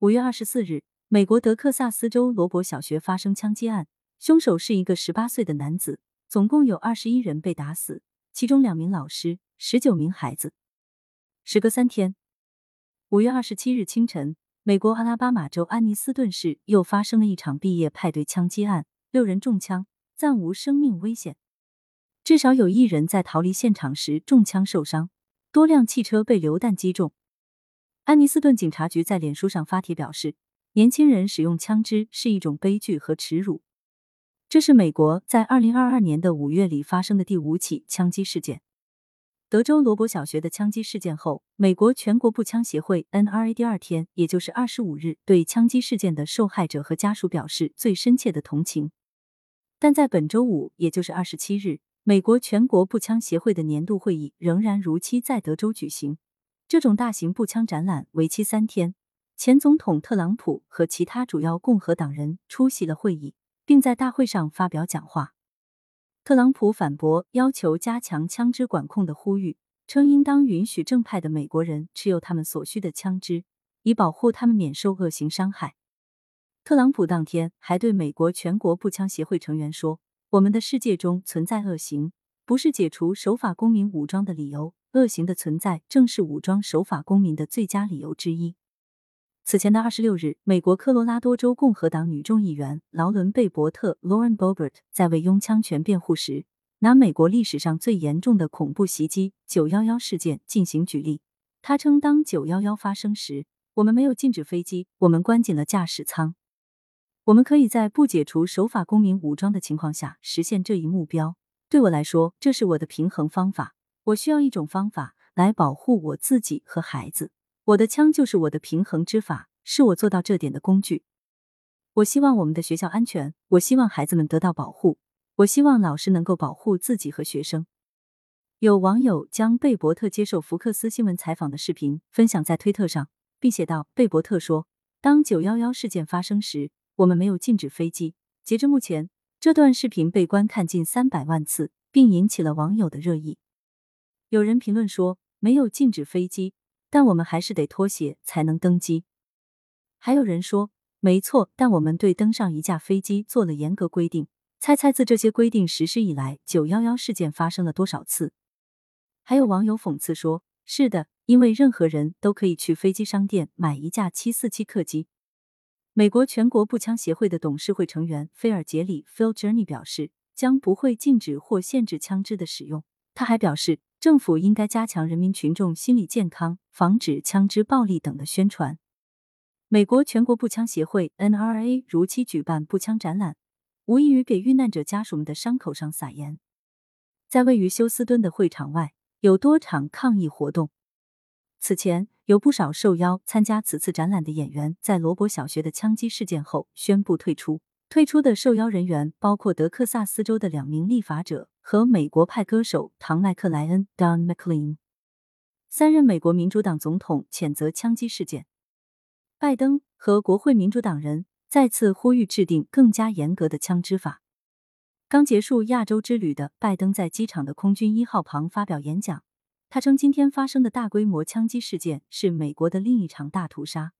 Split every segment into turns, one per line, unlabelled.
五月二十四日，美国德克萨斯州罗伯小学发生枪击案，凶手是一个十八岁的男子，总共有二十一人被打死，其中两名老师，十九名孩子。时隔三天，五月二十七日清晨，美国阿拉巴马州安尼斯顿市又发生了一场毕业派对枪击案，六人中枪，暂无生命危险，至少有一人在逃离现场时中枪受伤，多辆汽车被榴弹击中。安尼斯顿警察局在脸书上发帖表示，年轻人使用枪支是一种悲剧和耻辱。这是美国在二零二二年的五月里发生的第五起枪击事件。德州罗伯小学的枪击事件后，美国全国步枪协会 NRA 第二天，也就是二十五日，对枪击事件的受害者和家属表示最深切的同情。但在本周五，也就是二十七日，美国全国步枪协会的年度会议仍然如期在德州举行。这种大型步枪展览为期三天，前总统特朗普和其他主要共和党人出席了会议，并在大会上发表讲话。特朗普反驳要求加强枪支管控的呼吁，称应当允许正派的美国人持有他们所需的枪支，以保护他们免受恶行伤害。特朗普当天还对美国全国步枪协会成员说：“我们的世界中存在恶行，不是解除守法公民武装的理由。”恶行的存在正是武装守法公民的最佳理由之一。此前的二十六日，美国科罗拉多州共和党女众议员劳伦·贝伯特 （Lauren Bobert） 在为拥枪权辩护时，拿美国历史上最严重的恐怖袭击“九幺幺”事件进行举例。他称，当“九幺幺”发生时，我们没有禁止飞机，我们关紧了驾驶舱。我们可以在不解除守法公民武装的情况下实现这一目标。对我来说，这是我的平衡方法。我需要一种方法来保护我自己和孩子。我的枪就是我的平衡之法，是我做到这点的工具。我希望我们的学校安全，我希望孩子们得到保护，我希望老师能够保护自己和学生。有网友将贝伯特接受福克斯新闻采访的视频分享在推特上，并写道：“贝伯特说，当九幺幺事件发生时，我们没有禁止飞机。截至目前，这段视频被观看近三百万次，并引起了网友的热议。”有人评论说，没有禁止飞机，但我们还是得脱鞋才能登机。还有人说，没错，但我们对登上一架飞机做了严格规定。猜猜自这些规定实施以来，九幺幺事件发生了多少次？还有网友讽刺说，是的，因为任何人都可以去飞机商店买一架七四七客机。美国全国步枪协会的董事会成员菲尔杰里 （Phil Journey） 表示，将不会禁止或限制枪支的使用。他还表示。政府应该加强人民群众心理健康、防止枪支暴力等的宣传。美国全国步枪协会 （NRA） 如期举办步枪展览，无异于给遇难者家属们的伤口上撒盐。在位于休斯敦的会场外，有多场抗议活动。此前，有不少受邀参加此次展览的演员，在罗伯小学的枪击事件后宣布退出。退出的受邀人员包括德克萨斯州的两名立法者和美国派歌手唐麦克莱恩 （Don McLean）。三任美国民主党总统谴责枪击事件。拜登和国会民主党人再次呼吁制定更加严格的枪支法。刚结束亚洲之旅的拜登在机场的空军一号旁发表演讲，他称今天发生的大规模枪击事件是美国的另一场大屠杀。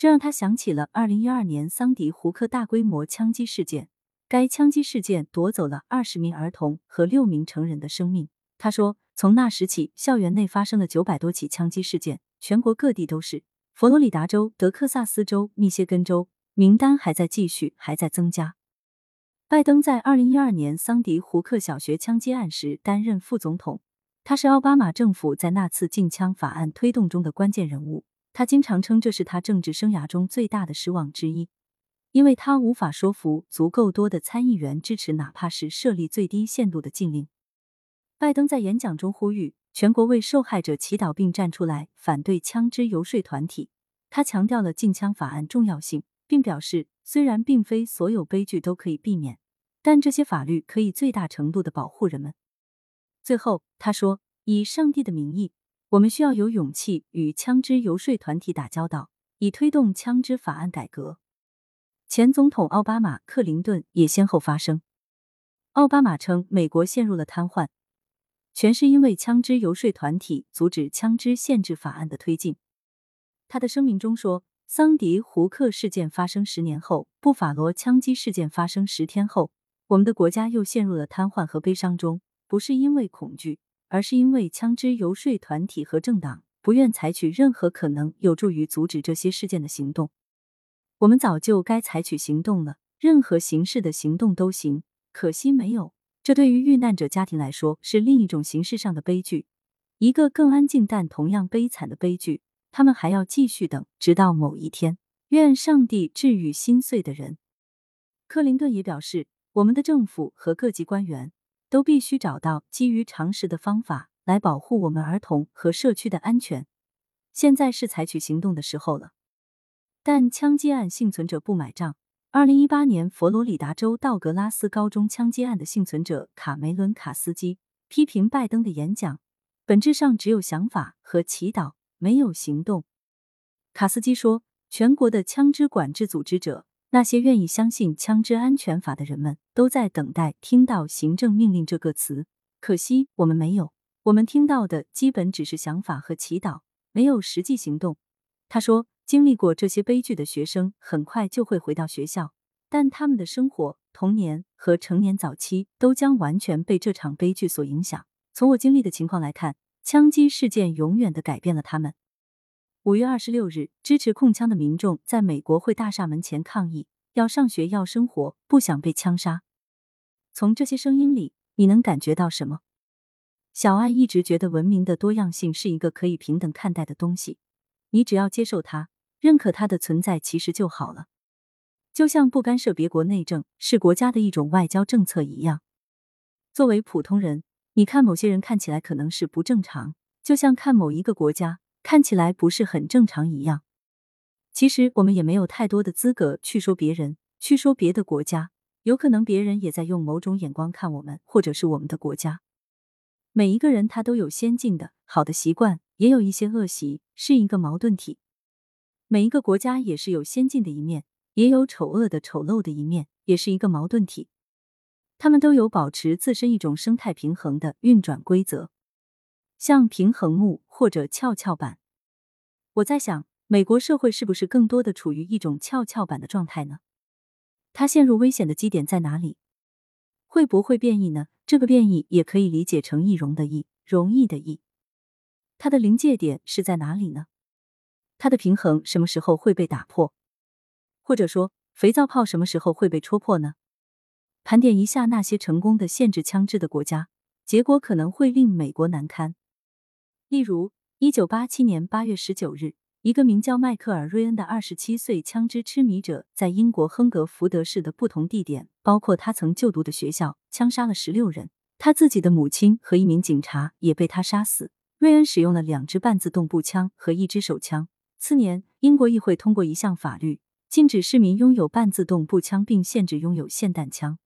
这让他想起了二零一二年桑迪胡克大规模枪击事件。该枪击事件夺走了二十名儿童和六名成人的生命。他说，从那时起，校园内发生了九百多起枪击事件，全国各地都是。佛罗里达州、德克萨斯州、密歇根州，名单还在继续，还在增加。拜登在二零一二年桑迪胡克小学枪击案时担任副总统，他是奥巴马政府在那次禁枪法案推动中的关键人物。他经常称这是他政治生涯中最大的失望之一，因为他无法说服足够多的参议员支持哪怕是设立最低限度的禁令。拜登在演讲中呼吁全国为受害者祈祷，并站出来反对枪支游说团体。他强调了禁枪法案重要性，并表示虽然并非所有悲剧都可以避免，但这些法律可以最大程度的保护人们。最后，他说：“以上帝的名义。”我们需要有勇气与枪支游说团体打交道，以推动枪支法案改革。前总统奥巴马、克林顿也先后发声。奥巴马称，美国陷入了瘫痪，全是因为枪支游说团体阻止枪支限制法案的推进。他的声明中说，桑迪胡克事件发生十年后，布法罗枪击事件发生十天后，我们的国家又陷入了瘫痪和悲伤中，不是因为恐惧，而是因为枪支游说团体和政党不愿采取任何可能有助于阻止这些事件的行动。我们早就该采取行动了，任何形式的行动都行，可惜没有。这对于遇难者家庭来说是另一种形式上的悲剧，一个更安静但同样悲惨的悲剧。他们还要继续等，直到某一天。愿上帝治愈心碎的人。克林顿也表示，我们的政府和各级官员都必须找到基于常识的方法来保护我们儿童和社区的安全。现在是采取行动的时候了。但枪击案幸存者不买账。二零一八年佛罗里达州道格拉斯高中枪击案的幸存者卡梅伦·卡斯基批评拜登的演讲，本质上只有想法和祈祷。没有行动，卡斯基说：“全国的枪支管制组织者，那些愿意相信枪支安全法的人们，都在等待听到行政命令这个词。可惜我们没有，我们听到的基本只是想法和祈祷，没有实际行动。”他说：“经历过这些悲剧的学生很快就会回到学校，但他们的生活、童年和成年早期都将完全被这场悲剧所影响。从我经历的情况来看。”枪击事件永远的改变了他们。五月二十六日，支持控枪的民众在美国会大厦门前抗议，要上学，要生活，不想被枪杀。从这些声音里，你能感觉到什么？小爱一直觉得文明的多样性是一个可以平等看待的东西，你只要接受它，认可它的存在，其实就好了。就像不干涉别国内政是国家的一种外交政策一样。作为普通人。你看，某些人看起来可能是不正常，就像看某一个国家看起来不是很正常一样。其实我们也没有太多的资格去说别人，去说别的国家。有可能别人也在用某种眼光看我们，或者是我们的国家。每一个人他都有先进的好的习惯，也有一些恶习，是一个矛盾体。每一个国家也是有先进的一面，也有丑恶的丑陋的一面，也是一个矛盾体。他们都有保持自身一种生态平衡的运转规则，像平衡木或者跷跷板。我在想，美国社会是不是更多的处于一种跷跷板的状态呢？它陷入危险的基点在哪里？会不会变异呢？这个变异也可以理解成易容的易，容易的易。它的临界点是在哪里呢？它的平衡什么时候会被打破？或者说，肥皂泡什么时候会被戳破呢？盘点一下那些成功的限制枪支的国家，结果可能会令美国难堪。例如，一九八七年八月十九日，一个名叫迈克尔·瑞恩的二十七岁枪支痴迷者，在英国亨格福德市的不同地点，包括他曾就读的学校，枪杀了十六人。他自己的母亲和一名警察也被他杀死。瑞恩使用了两支半自动步枪和一支手枪。次年，英国议会通过一项法律，禁止市民拥有半自动步枪，并限制拥有霰弹枪。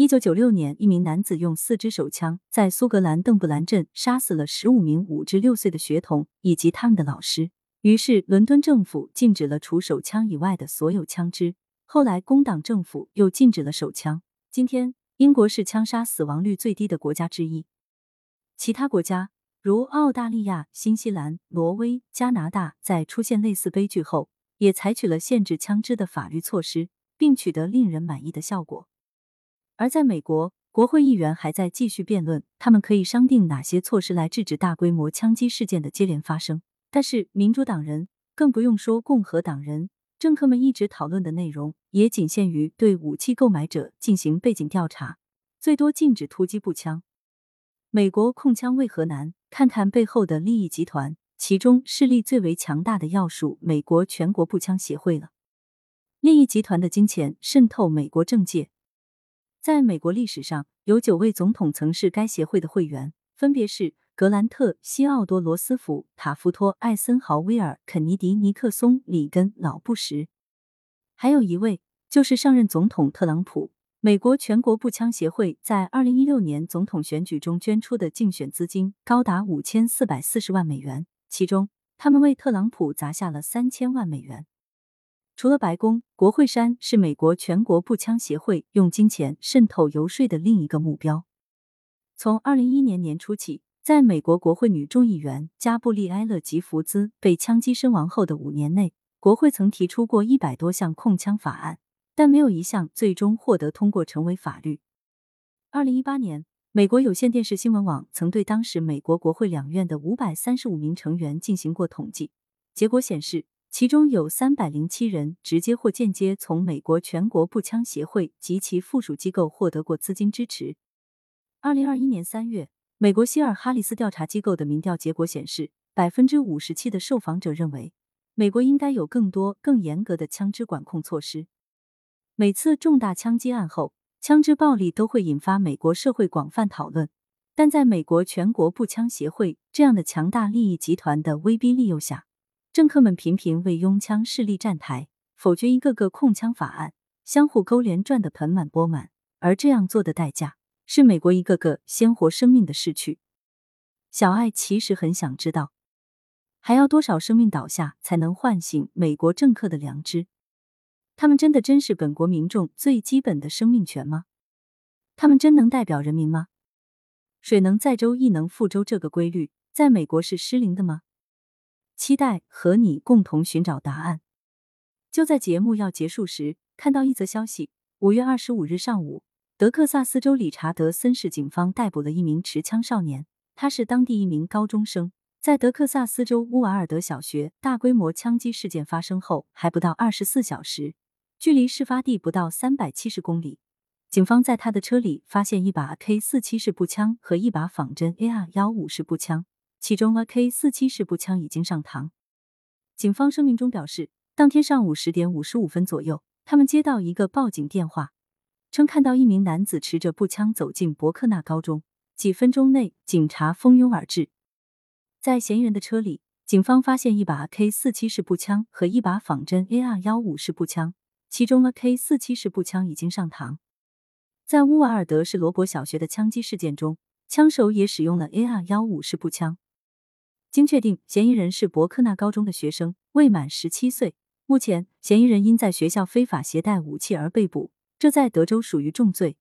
一九九六年，一名男子用四支手枪在苏格兰邓布兰镇杀死了十五名五至六岁的学童以及他们的老师。于是，伦敦政府禁止了除手枪以外的所有枪支。后来，工党政府又禁止了手枪。今天，英国是枪杀死亡率最低的国家之一。其他国家如澳大利亚、新西兰、挪威、加拿大，在出现类似悲剧后，也采取了限制枪支的法律措施，并取得令人满意的效果。而在美国，国会议员还在继续辩论，他们可以商定哪些措施来制止大规模枪击事件的接连发生。但是，民主党人，更不用说共和党人，政客们一直讨论的内容也仅限于对武器购买者进行背景调查，最多禁止突击步枪。美国控枪为何难？看看背后的利益集团，其中势力最为强大的要数美国全国步枪协会了。利益集团的金钱渗透美国政界。在美国历史上，有九位总统曾是该协会的会员，分别是格兰特、西奥多·罗斯福、塔夫托、艾森豪威尔、肯尼迪、尼克松、里根、老布什，还有一位就是上任总统特朗普。美国全国步枪协会在二零一六年总统选举中捐出的竞选资金高达五千四百四十万美元，其中他们为特朗普砸下了三千万美元。除了白宫，国会山是美国全国步枪协会用金钱渗透游说的另一个目标。从二零一一年年初起，在美国国会女众议员加布利埃勒·吉福兹被枪击身亡后的五年内，国国会曾提出过一百多项控枪法案，但没有一项最终获得通过成为法律。二零一八年，美国有线电视新闻网曾对当时美国国会两院的五百三十五名成员进行过统计，结果显示，其中有三百零七人直接或间接从美国全国步枪协会及其附属机构获得过资金支持。二零二一年三月，美国希尔哈里斯调查机构的民调结果显示，百分之五十七的受访者认为。美国应该有更多、更严格的枪支管控措施。每次重大枪击案后，枪支暴力都会引发美国社会广泛讨论。但在美国全国步枪协会这样的强大利益集团的威逼利诱下，政客们频频为拥枪势力站台，否决一个个控枪法案，相互勾连，赚得盆满钵满。而这样做的代价，是美国一个个鲜活生命的逝去。小爱其实很想知道。还要多少生命倒下才能唤醒美国政客的良知？他们真的珍视本国民众最基本的生命权吗？他们真能代表人民吗？水能载舟，亦能覆舟，这个规律在美国是失灵的吗？期待和你共同寻找答案。就在节目要结束时，看到一则消息：五月二十五日上午，德克萨斯州理查德森市警方逮捕了一名持枪少年，他是当地一名高中生。在德克萨斯州乌瓦尔德小学大规模枪击事件发生后，还不到二十四小时，距离事发地不到三百七十公里，警方在他的车里发现一把 K 四七式步枪和一把仿真 AR 幺五式步枪，其中 AK 四七式步枪已经上膛。警方声明中表示，当天上午十点五十五分左右，他们接到一个报警电话，称看到一名男子持着步枪走进伯克纳高中，几分钟内，警察蜂拥而至。在嫌疑人的车里，警方发现一把 K 四七式步枪和一把仿真 AR 幺五式步枪，其中的 K 四七式步枪已经上膛。在乌瓦尔德市罗伯小学的枪击事件中，枪手也使用了 AR 幺五式步枪。经确定，嫌疑人是伯克纳高中的学生，未满十七岁。目前，嫌疑人因在学校非法携带武器而被捕，这在德州属于重罪，